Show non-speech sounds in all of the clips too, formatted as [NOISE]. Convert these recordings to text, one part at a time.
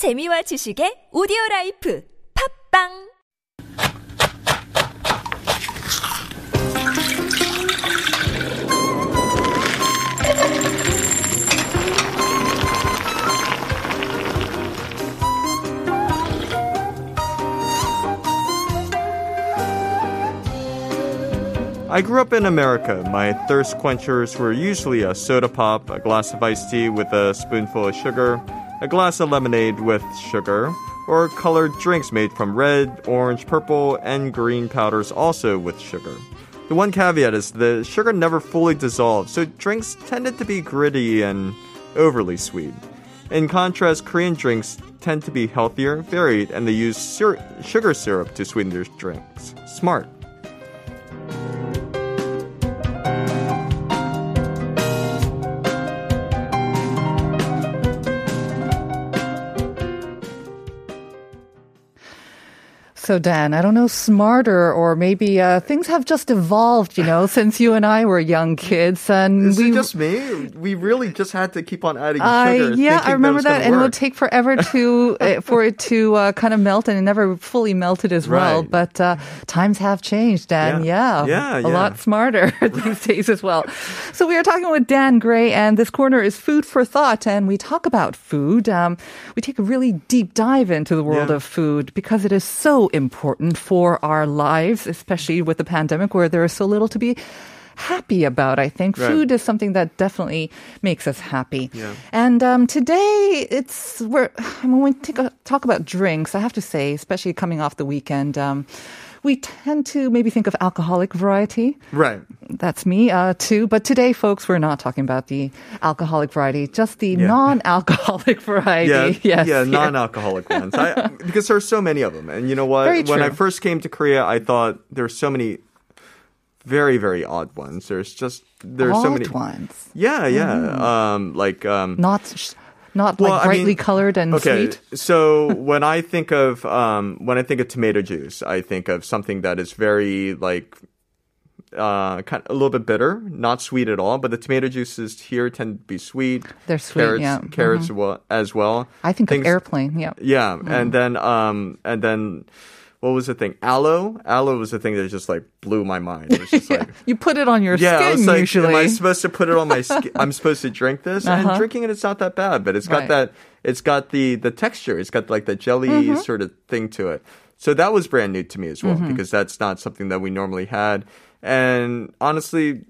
재미와 지식의 오디오 라이프 팝빵 I grew up in America. My thirst quenchers were usually a soda pop, a glass of iced tea with a spoonful of sugar, a glass of lemonade with sugar, or colored drinks made from red, orange, purple, and green powders also with sugar. The one caveat is the sugar never fully dissolved, so drinks tended to be gritty and overly sweet. In contrast, Korean drinks tend to be healthier, varied, and they use sugar syrup to sweeten their drinks. Smart. So, Dan, I don't know, smarter or maybe uh, things have just evolved, you know, since you and I were young kids. And Is we, it just me? We really just had to keep on adding I- sugar. yeah, I remember was that, and it would take forever to uh, [LAUGHS] for it to uh, kind of melt, and it never fully melted as well. But uh, times have changed, Dan. Yeah. Yeah, Yeah, a yeah. lot smarter [LAUGHS] these days as well. So we are talking with Dan Gray, and this corner is food for thought, and we talk about food. Um, we take a really deep dive into the world Yeah. of food because it is so important for our lives, especially with the pandemic, where there is so little to be happy about. I think Right. food is something that definitely makes us happy. Yeah. And um, today, it's we're when we take a, talk about drinks. I have to say, especially coming off the weekend. Um, we tend to maybe think of alcoholic variety. Right. That's me uh, too. But today, folks, we're not talking about the alcoholic variety, just the Yeah. non-alcoholic [LAUGHS] variety. Yeah, [LAUGHS] yes, yeah, non-alcoholic ones. I, because there's so many of them, and you know what? When I first came to Korea, I thought there's so many very, very odd ones. There's just there's so many. ones, Yeah, yeah. Um, like um, not sh- not Well, like I brightly mean, colored and okay, sweet. so when I think of um, when I think of tomato juice, I think of something that is very like uh, kind of a little bit bitter, not sweet at all. But the tomato juices here tend to be sweet. They're sweet, Carrots, yeah. carrots well, as well. I think Things- of airplane. Yeah. Yeah, and then um, and then what was the thing? Aloe. Aloe was the thing that just like blew my mind. It was just [LAUGHS] like. You put it on your Yeah, I skin was like, usually. am I supposed to put it on my skin? [LAUGHS] I'm supposed to drink this, and Uh-huh. drinking it, it's not that bad, but it's got Right. that, it's got the the texture, it's got like the jelly Mm-hmm. sort of thing to it. So that was brand new to me as well Mm-hmm. because that's not something that we normally had. And honestly,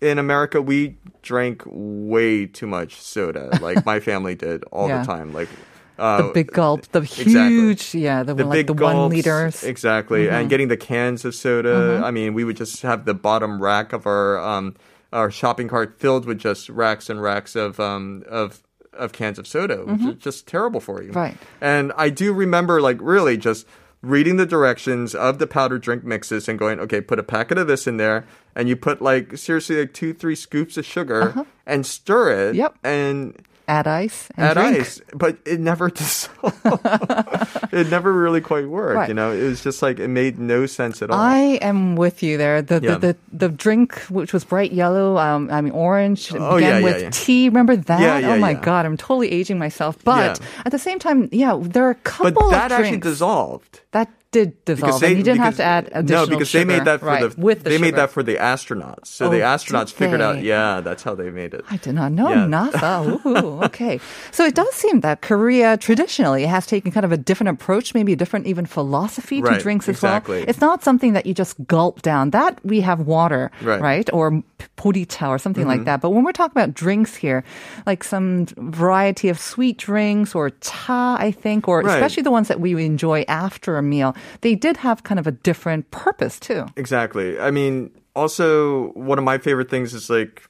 in America, we drank way too much soda. Like my [LAUGHS] family did all Yeah. the time. Like the uh, big gulp, the exactly. huge, yeah, the, the one, like big the one gulps, liters. Mm-hmm. exactly, and getting the cans of soda. I mean, we would just have the bottom rack of our um, our shopping cart filled with just racks and racks of um, of of cans of soda, which is just terrible for you. Mm-hmm. Right. And I do remember, like, really just reading the directions of the powdered drink mixes and going, okay, put a packet of this in there, and you put like seriously like two, three scoops of sugar and stir it. Uh-huh. Yep. And Add ice and add drink. ice, but it never [LAUGHS] dissolved. [LAUGHS] it never really quite worked. Right. You know, it was just like it made no sense at all. I am with you there. The, Yeah. the, the, the drink, which was bright yellow, um, I mean orange, Oh, began yeah, with yeah. tea. Remember that? Oh my god, I'm totally aging myself. But at the same time, yeah, there are a couple of but that actually dissolved. that did dissolve, and you didn't have to add additional no, because sugar. they made that for right, the with the they made that for the astronauts. So Oh, the astronauts figured out, yeah, that's how they made it. I did not know Yeah. NASA. [LAUGHS] Ooh, okay. So it does seem that Korea traditionally has taken kind of a different approach, maybe a different even philosophy to Right, drinks as exactly. well. It's not something that you just gulp down. That we have water, Right. Mm-hmm. Or porita or something like that. But when we're talking about drinks here, like some variety of sweet drinks or cha, I think, or Right. especially the ones that we enjoy after a meal, they did have kind of a different purpose too. Exactly. I mean, also one of my favorite things is like,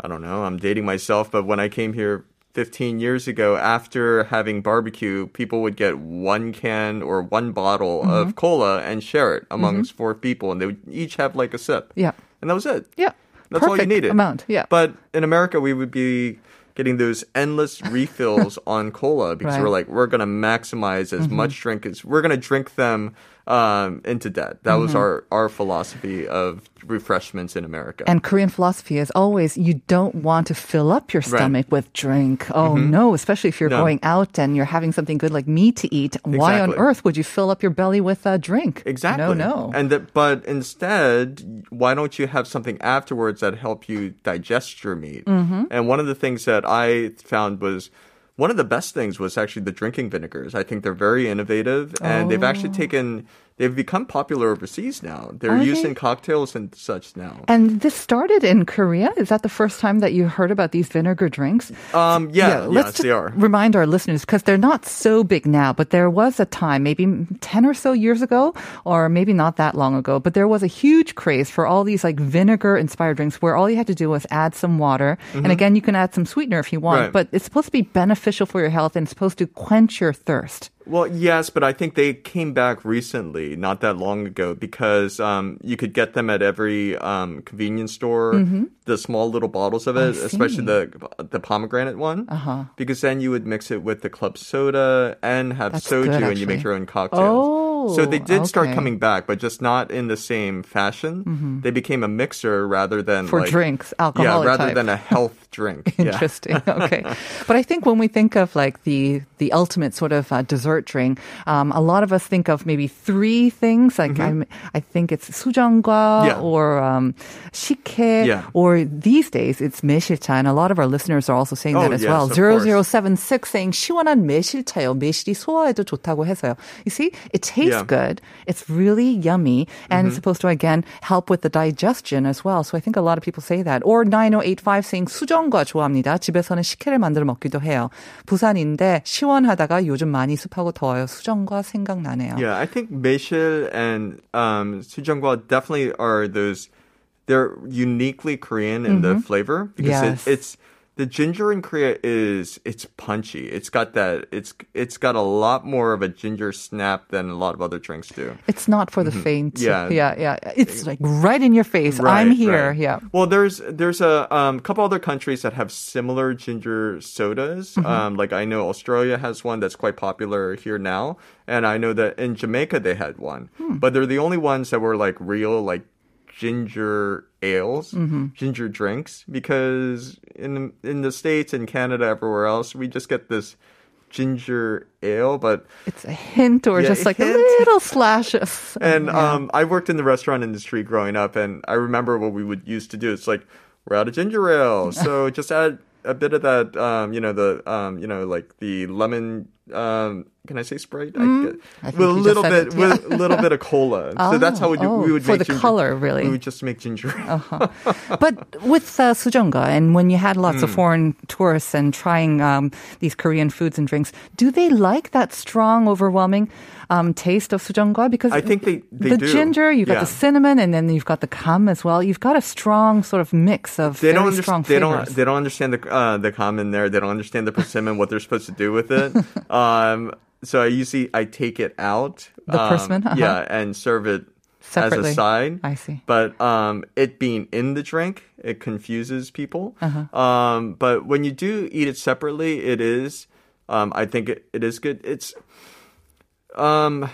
I don't know, I'm dating myself, but when I came here 15 years ago, after having barbecue, people would get one can or one bottle Mm-hmm. of cola and share it amongst four people, and they would each have like a sip. Yeah. And that was it. Yeah. That's all you needed. amount, yeah. But in America, we would be getting those endless refills [LAUGHS] on cola because Right. Mm-hmm. we're like, we're going to maximize as much drink as we're going to drink them um, into debt. That was our, our philosophy of refreshments in America. And Korean philosophy is always you don't want to fill up your stomach with drink. Oh no, especially if you're Mm-hmm. No. going out and you're having something good like meat to eat. Why on earth would you fill up your belly with a drink? Exactly. No, no. And that, but instead, why don't you have something afterwards that help you digest your meat? Mm-hmm. And one of the things that I found was one of the best things was actually the drinking vinegars. I think they're very innovative, and they've actually oh. taken. They've become popular overseas now. They're Are used they? in cocktails and such now. and this started in Korea. Is that the first time that you heard about these vinegar drinks? Um, yeah, let's yes, they are. remind our listeners because they're not so big now, but there was a time, maybe 10 or so years ago, or maybe not that long ago, but there was a huge craze for all these like vinegar inspired drinks where all you had to do was add some water. And again, you can add some sweetener if you want, Mm-hmm. Right. but it's supposed to be beneficial for your health and it's supposed to quench your thirst. Well, yes, but I think they came back recently, not that long ago, because um, you could get them at every um, convenience store. The small little bottles of it, Mm-hmm. Especially the the pomegranate one, Uh-huh. because then you would mix it with the club soda and have That's soju, good, and you make your own cocktails. Oh, so they did start okay. Mm-hmm. coming back, but just not in the same fashion. They became a mixer rather than For like, drinks, Yeah, alcoholic rather type. than a health [LAUGHS] drink. Yeah. Interesting. [LAUGHS] Okay, but I think when we think of like the the ultimate sort of uh, dessert drink, um, a lot of us think of maybe three things. Like I'm, I think it's 수정과 Mm-hmm. Yeah. or um, 식혜, Yeah. or these days it's 매실차, and a lot of our listeners are also saying Oh, that as yes, well. of course. 0076 saying 시원한 매실차요. 매실이 소화에도 좋다고 해서요. You see, it tastes Yeah. Mm-hmm. good. It's really yummy, and it's supposed to again help with the digestion as well. So I think a lot of people say that. Or 9085 saying 수정과 좋아합니다. 집에서는 식혜를 만들어 먹기도 해요. 부산인데 시원하다가 요즘 많이 습하고 더워요. 수정과 생각나네요. Yeah, I think Meishil and um, Sujungwa definitely are those. They're uniquely Korean in the flavor because Mm-hmm. Yes. it, it's the ginger in Korea is it's punchy. It's got that. It's it's got a lot more of a ginger snap than a lot of other drinks do. It's not for the faint. Mm-hmm. Yeah. yeah, yeah. It's like right in your face. I'm here. right. Yeah. Well, there's there's a um, couple other countries that have similar ginger sodas. Mm-hmm. Um, like I know Australia has one that's quite popular here now, and I know that in Jamaica they had one. Hmm. But they're the only ones that were like real like ginger ales, Mm-hmm. ginger drinks. Because in in the states and Canada, everywhere else, we just get this ginger ale, but It's a hint or Yeah, just like hint. little slashes. [LAUGHS] and Yeah. um, I worked in the restaurant industry growing up, and I remember what we would used to do. It's like we're out of ginger ale, so just add a bit of that. Um, you know the um, you know like the lemon. Um, can I say Sprite? Mm-hmm. I think with a little bit, it, yeah. with a little bit of cola. [LAUGHS] so that's how we, Oh, we would for make the ginger- color, really. We would just make ginger. ale. [LAUGHS] but with uh, sujonga and when you had lots Hmm. of foreign tourists and trying um, these Korean foods and drinks, do they like that strong, overwhelming um, taste of sujonga? Because I think they- they the do. ginger, you've got the cinnamon, and then you've got the kam as well. You've got a strong sort of mix of They don't, strong understand. they don't. They don't understand the uh, the common there. They don't understand the persimmon, what they're supposed to do with it. [LAUGHS] Um, so I usually I take it out. The um, persimmon? Uh-huh. yeah, and serve it Separately. as a side. I see. But um, it being in the drink, it confuses people. Uh-huh. Um, but when you do eat it separately, it is. Um, I think it, it is good. It's um,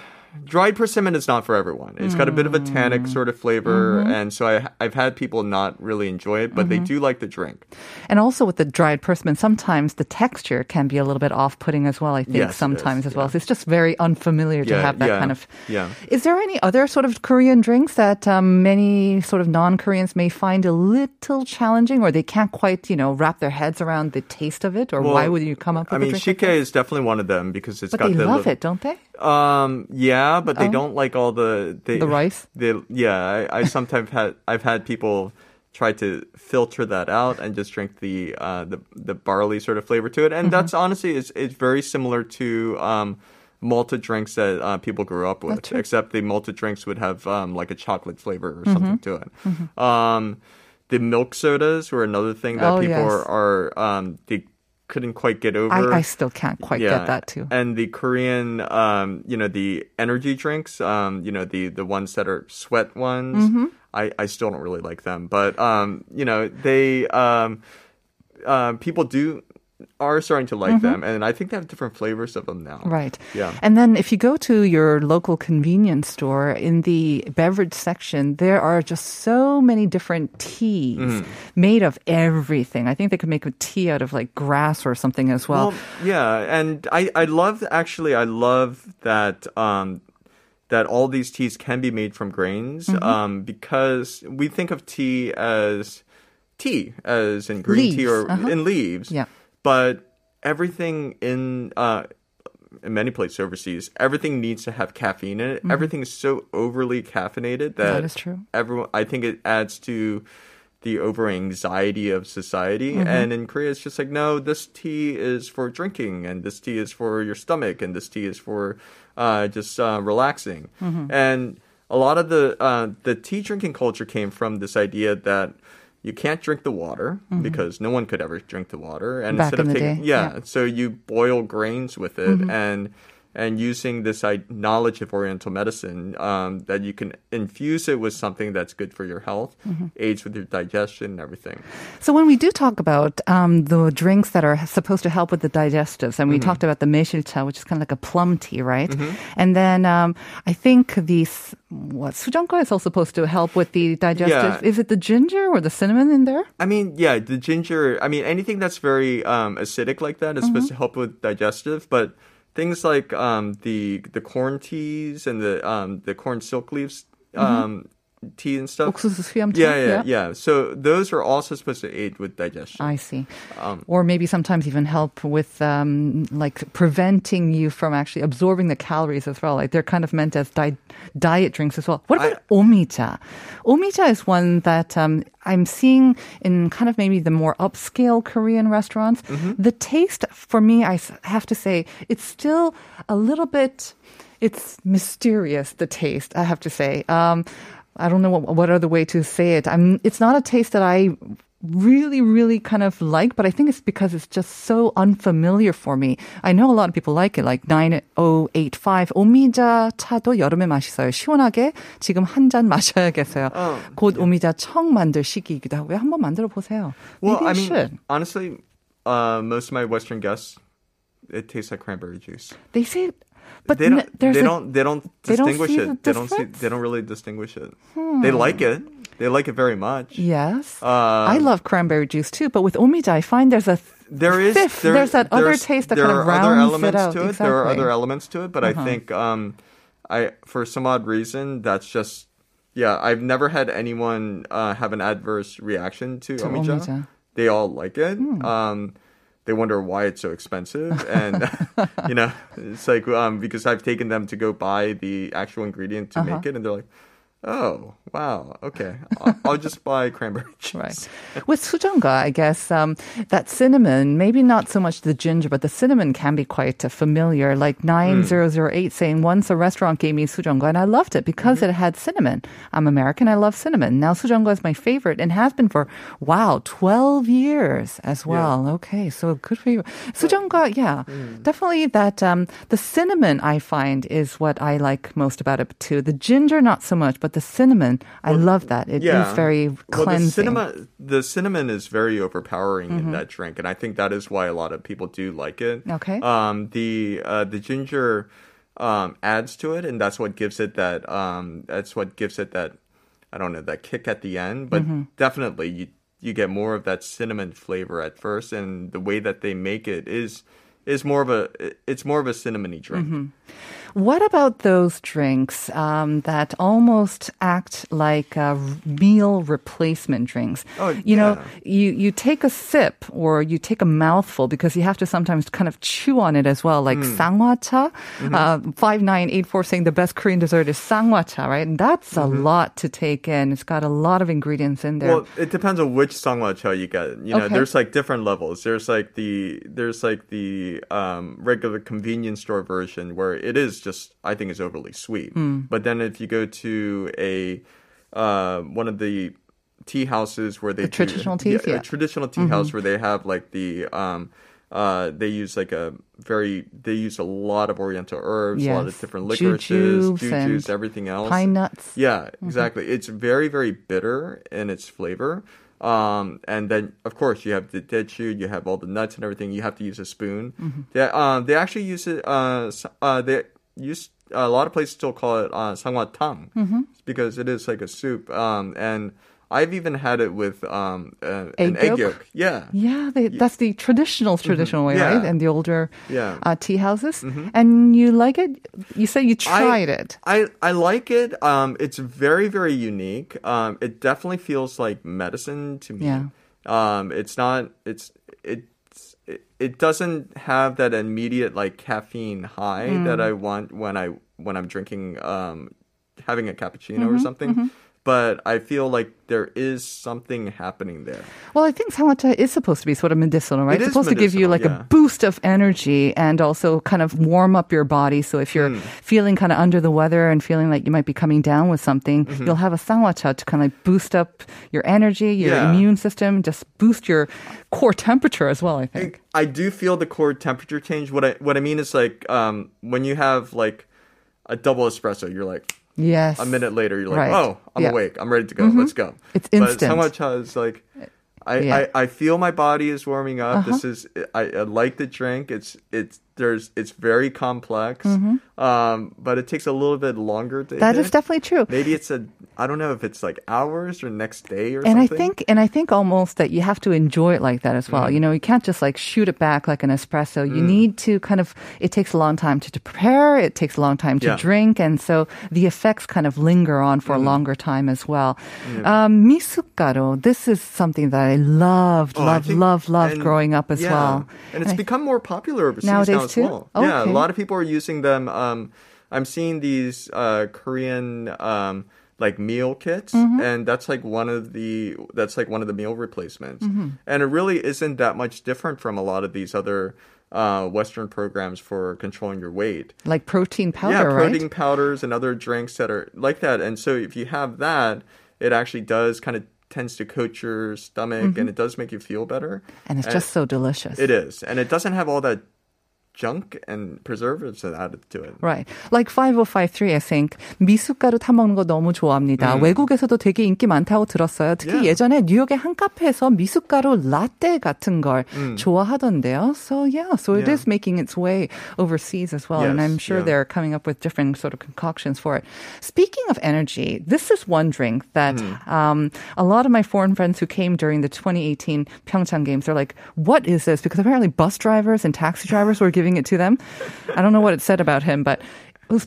dried persimmon is not for everyone. It's got a bit of a tannic sort of flavor, Mm-hmm. and so I, I've had people not really enjoy it, but they do like the drink. And also with the dried persimmon, sometimes the texture can be a little bit off-putting as well. I think Yes, sometimes as well. yeah. So it's just very unfamiliar to Yeah, have that yeah, kind of. yeah. Is there any other sort of Korean drinks that um, many sort of non-Koreans may find a little challenging, or they can't quite, you know, wrap their heads around the taste of it, or why would you come up with I mean, drink? like is definitely one of them because it's that? got but they the love little- it, don't they? Um, yeah, but they Oh. don't like all the they, The rice? [LAUGHS] They, yeah, I, I sometimes had I've had people try to filter that out and just drink the uh, the the barley sort of flavor to it, and Mm-hmm. that's honestly it's it's very similar to um, malted drinks that uh, people grew up with, except the malted drinks would have um, like a chocolate flavor or Mm-hmm. something to it. Um, the milk sodas were another thing that Oh, people yes. are, are um, they couldn't quite get over. I, I still can't quite get that too. And the Korean, um, you know, the energy drinks, um, you know, the the ones that are sweat ones. Mm-hmm. I, I still don't really like them, but um, you know, they um, um, people do are starting to like them, and I think they have different flavors of them now. Mm-hmm. Right. Yeah. And then if you go to your local convenience store in the beverage section, there are just so many different teas Mm-hmm. made of everything. I think they could make a tea out of like grass or something as well. Well, yeah, and I I love actually I love that um that all these teas can be made from grains Mm-hmm. um because we think of tea as tea as in green tea or uh-huh. in leaves. Yeah. But everything in uh in many places overseas, everything needs to have caffeine in it. Everything is so overly caffeinated that, Mm-hmm. That is true. Everyone, I think it adds to the over anxiety of society. Mm-hmm. And in Korea, it's just like, no, this tea is for drinking, and this tea is for your stomach, and this tea is for uh, just uh, relaxing. Mm-hmm. And a lot of the uh, the tea drinking culture came from this idea that you can't drink the water because no one could ever drink the water. And Mm-hmm. Back instead of taking, yeah, yeah. Mm-hmm. so you boil grains with it and and using this knowledge of Oriental medicine um, that you can infuse it with something that's good for your health, mm-hmm. aids with your digestion and everything. So when we do talk about um, the drinks that are supposed to help with the digestives, and we mm-hmm. talked about the meshilcha, which is kind of like a plum tea, right? Mm-hmm. And then um, I think these what sujangko is also supposed to help with the digestive. Yeah. Is it the ginger or the cinnamon in there? I mean, yeah, the ginger. I mean, anything that's very um, acidic like that is supposed mm-hmm. to help with digestive, but things like um, the the corn teas and the um, the corn silk leaves um, tea and stuff. 옥수수 수염 yeah, yeah, yeah, yeah, So those are also supposed to aid with digestion. I see. Um, or maybe sometimes even help with um, like preventing you from actually absorbing the calories as well. Like they're kind of meant as di- diet drinks as well. What about I, Omija is one that um, I'm seeing in kind of maybe the more upscale Korean restaurants. Mm-hmm. The taste for me, I have to say, it's still a little bit it's mysterious the taste i have to say um, I don't know what, what other way to say it. I'm. It's not a taste that I really, really kind of like, but I think it's because it's just so unfamiliar for me. I know a lot of people like it, like 9085. 오미자 차도 여름에 맛있어요. 시원하게 지금 한 잔 마셔야겠어요. Oh, 곧 오미자 청 만들 시기이기도 하고요. 한번 만들어 보세요. well, Maybe I you mean, should. honestly, uh, most of my Western guests, it tastes like cranberry juice. They say, but they don't. there's They a- don't. They don't they don't distinguish it. the they don't see. They don't really distinguish it. They like it. They like it very much. Yes. Um, I love cranberry juice too, but with omija, I find there's a There is fifth. there- there's that other there's- taste that there kind of are other rounds elements it out. to it. There are other elements to it, but I think um, I for some odd reason that's just yeah. I've never had anyone uh, have an adverse reaction to, To omija. omija. Hmm. They all like it. Um, they wonder why it's so expensive, and [LAUGHS] you know, it's like um, because I've taken them to go buy the actual ingredient to Uh-huh. make it, and they're like. Oh wow! Okay, [LAUGHS] I'll, I'll just buy cranberry juice. Right. With sujonga, I guess um, that cinnamon, maybe not so much the ginger, but the cinnamon can be quite uh, familiar. Like 9008 saying, once a restaurant gave me sujonga and I loved it because it had cinnamon. I'm American, I love cinnamon. Now sujonga is my favorite and has been for, wow, 12 years as well. Okay, so good for you. Sujonga, yeah, definitely that, um, the cinnamon I find is what I like most about it too. The ginger, not so much, but the cinnamon, I love that. It is very Well, the cleansing. cinnamon, the cinnamon is very overpowering Mm-hmm. in that drink, and I think that is why a lot of people do like it. Okay. Um, the uh, the ginger um, adds to it, and that's what gives it that. Um, that's what gives it that. I don't know that kick at the end, but Mm-hmm. definitely you you get more of that cinnamon flavor at first, and the way that they make it is is more of a it's more of a cinnamony drink. Mm-hmm. What about those drinks um, that almost act like uh, meal replacement drinks? Oh, you know, you, you take a sip or you take a mouthful because you have to sometimes kind of chew on it as well, like Hmm. sangwacha. Mm-hmm. Uh, 5984 saying the best Korean dessert is sangwacha, right? And that's a lot to take in. It's got a lot of ingredients in there. Mm-hmm. Well, it depends on which sangwacha you get. You know, Okay. there's like different levels. There's like the there's like the um, regular convenience store version where it is just I think is overly sweet. Hmm. But then if you go to a uh, one of the tea houses where they The do- traditional teas, a yeah. Mm-hmm. traditional tea house where they have like the um, uh, they use like a very they use a lot of oriental herbs, a lot of different licorices, Jujubes everything else. pine nuts. Yeah, exactly. It's very, very bitter in its flavor. Um, and then of course you have the daechu, you have all the nuts and everything. You have to use a spoon. They, um, they actually use it. Uh, uh, they use a lot of places still call it uh, sangwatang because it is like a soup. Um, and I've even had it with um, uh, an Egg egg yolk? yolk. Yeah. Yeah, they, that's the traditional traditional way, Yeah. right? And the older Yeah. Mm-hmm. uh, tea houses. And you like it? You say you tried it. I, I like it. Um, it's very, very unique. Um, it definitely feels like medicine to me. Yeah. Um, it's not, it's, it's, it, it doesn't have that immediate like caffeine high Mm. that I want when I, when I'm drinking, um, having a cappuccino Mm-hmm, or something. But I feel like there is something happening there. Well, I think sangwacha is supposed to be sort of medicinal, right? It It's supposed to give you like medicinal, a boost of energy and also kind of warm up your body. So if you're Hmm. feeling kind of under the weather and feeling like you might be coming down with something, Mm-hmm. you'll have a sangwacha to kind of like boost up your energy, your Yeah. immune system, just boost your core temperature as well, I think. I do feel the core temperature change. What I what I mean is like um, when you have like a double espresso, you're like Yes. a minute later, you're like, Right. oh, I'm Yeah. Mm-hmm. awake. I'm ready to go. Let's go. It's But instant. Sangwacha is like, I, Yeah. Uh-huh. I, I feel my body is warming up. This is I, I like the drink. It's it's there's it's very complex, um, but it takes a little bit longer to. Mm-hmm. That is definitely true. Maybe it's a I don't know if it's like hours or next day or And I something. think, and I think almost that you have to enjoy it like that as well. Mm. You know, you can't just like shoot it back like an espresso. You Mm. need to kind of. It takes a long time to, to prepare. It takes a long time to Yeah. drink, and so the effects kind of linger on for a Mm-hmm. longer time as well. Um, misutgaru. This is something that I loved, Oh, I loved, think- loved, loved and- growing up as yeah. well. And it's I- become more popular overseas Nowadays now as too? well. Yeah, a lot of people are using them. Um, I'm seeing these uh, Korean um, like meal kits, Mm-hmm. and that's like one of the that's like one of the meal replacements, Mm-hmm. and it really isn't that much different from a lot of these other. Uh, Western programs for controlling your weight. like protein powder, yeah, right? protein powders and other drinks that are like that. And so if you have that, it actually does kind of tends to coat your stomach and it does make you feel better. Mm-hmm. And it's just so delicious. It is. And it doesn't have all that junk and preservatives added to it. Right. Like 5053, I think. 미숫가루 타먹는 거 너무 좋아합니다. 외국에서도 되게 인기 많다고 들었어요. 특히 음. Yeah. 예전에 뉴욕의 한 카페에서 미숫가루 라떼 같은 걸 좋아하던데요. So yeah, so it 음. Yeah. is making its way overseas as well. and Yes, I'm sure yeah. they're coming up with different sort of concoctions for it. Speaking of energy, this is one drink that Hmm. um, a lot of my foreign friends who came during the 2018 Pyeongchang Games, they're like, what is this? Because apparently bus drivers and taxi drivers were giving it to them. I don't know what it said about him, but it was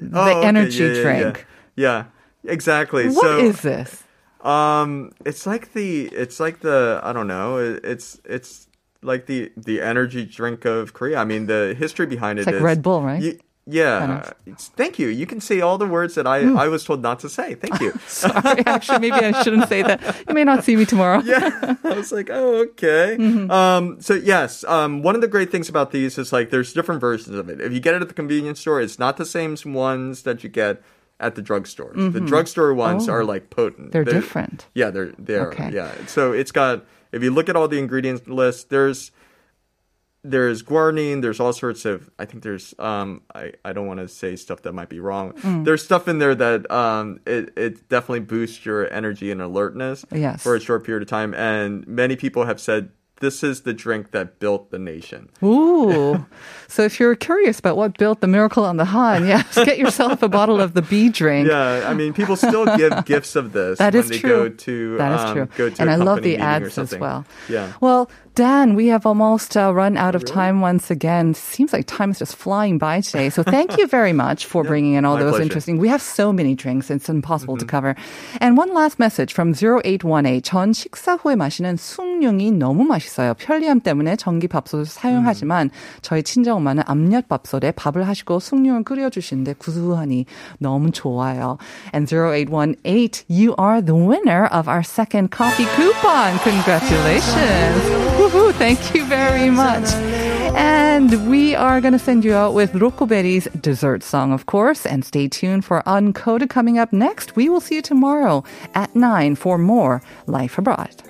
the Oh, okay. energy Yeah, yeah, drink. Yeah. Yeah, exactly. What so is this? um it's like the it's like the I don't know, it, it's it's like the the energy drink of Korea. I mean, the history behind it like is- Red Bull, right? You- yeah. Thank you. You can say all the words that I, I was told not to say. Thank you. [LAUGHS] Sorry, actually, maybe I shouldn't say that. You may not see me tomorrow. yeah, I was like, oh, okay. Mm-hmm. Um, so yes, um, one of the great things about these is like there's different versions of it. If you get it at the convenience store, it's not the same ones that you get at the drugstores. The drugstore ones Oh. are like potent. They're different. Yeah, they're they're Okay. yeah. So it's got if you look at all the ingredients list, there's there's guarnine, there's all sorts of I think there's um I, I don't want to say stuff that might be wrong. Mm. There's stuff in there that um it, it definitely boosts your energy and alertness Yes. for a short period of time and many people have said this is the drink that built the nation. Ooh. [LAUGHS] so if you're curious about what built the miracle on the Han, yes, [LAUGHS] get yourself a bottle of the bee drink. Yeah, I mean people still give [LAUGHS] gifts of this That when is they true. go to That is um, true. go to and I love the ads as well. Yeah. Well, Dan, we have almost uh, run out of time once again. Seems like time is just flying by today. So thank you very much for bringing [LAUGHS] in all my those pleasure. interesting. We have so many drinks, it's impossible Mm-hmm. to cover. And one last message from 0818. 전 식사 후에 마시는 숭늉이 너무 맛있어요. 편리함 때문에 전기 밥솥을 사용하지만 저희 친정엄마는 압력 밥솥에 밥을 하시고 숭늉을 끓여주시는데 구수하니 너무 좋아요. And 0818, you are the winner of our second coffee coupon. Congratulations. Woohoo! Thank you very much. And we are going to send you out with Rokoberi's Berry's dessert song, of course. And stay tuned for Uncoded coming up next. We will see you tomorrow at 9 for more Life Abroad.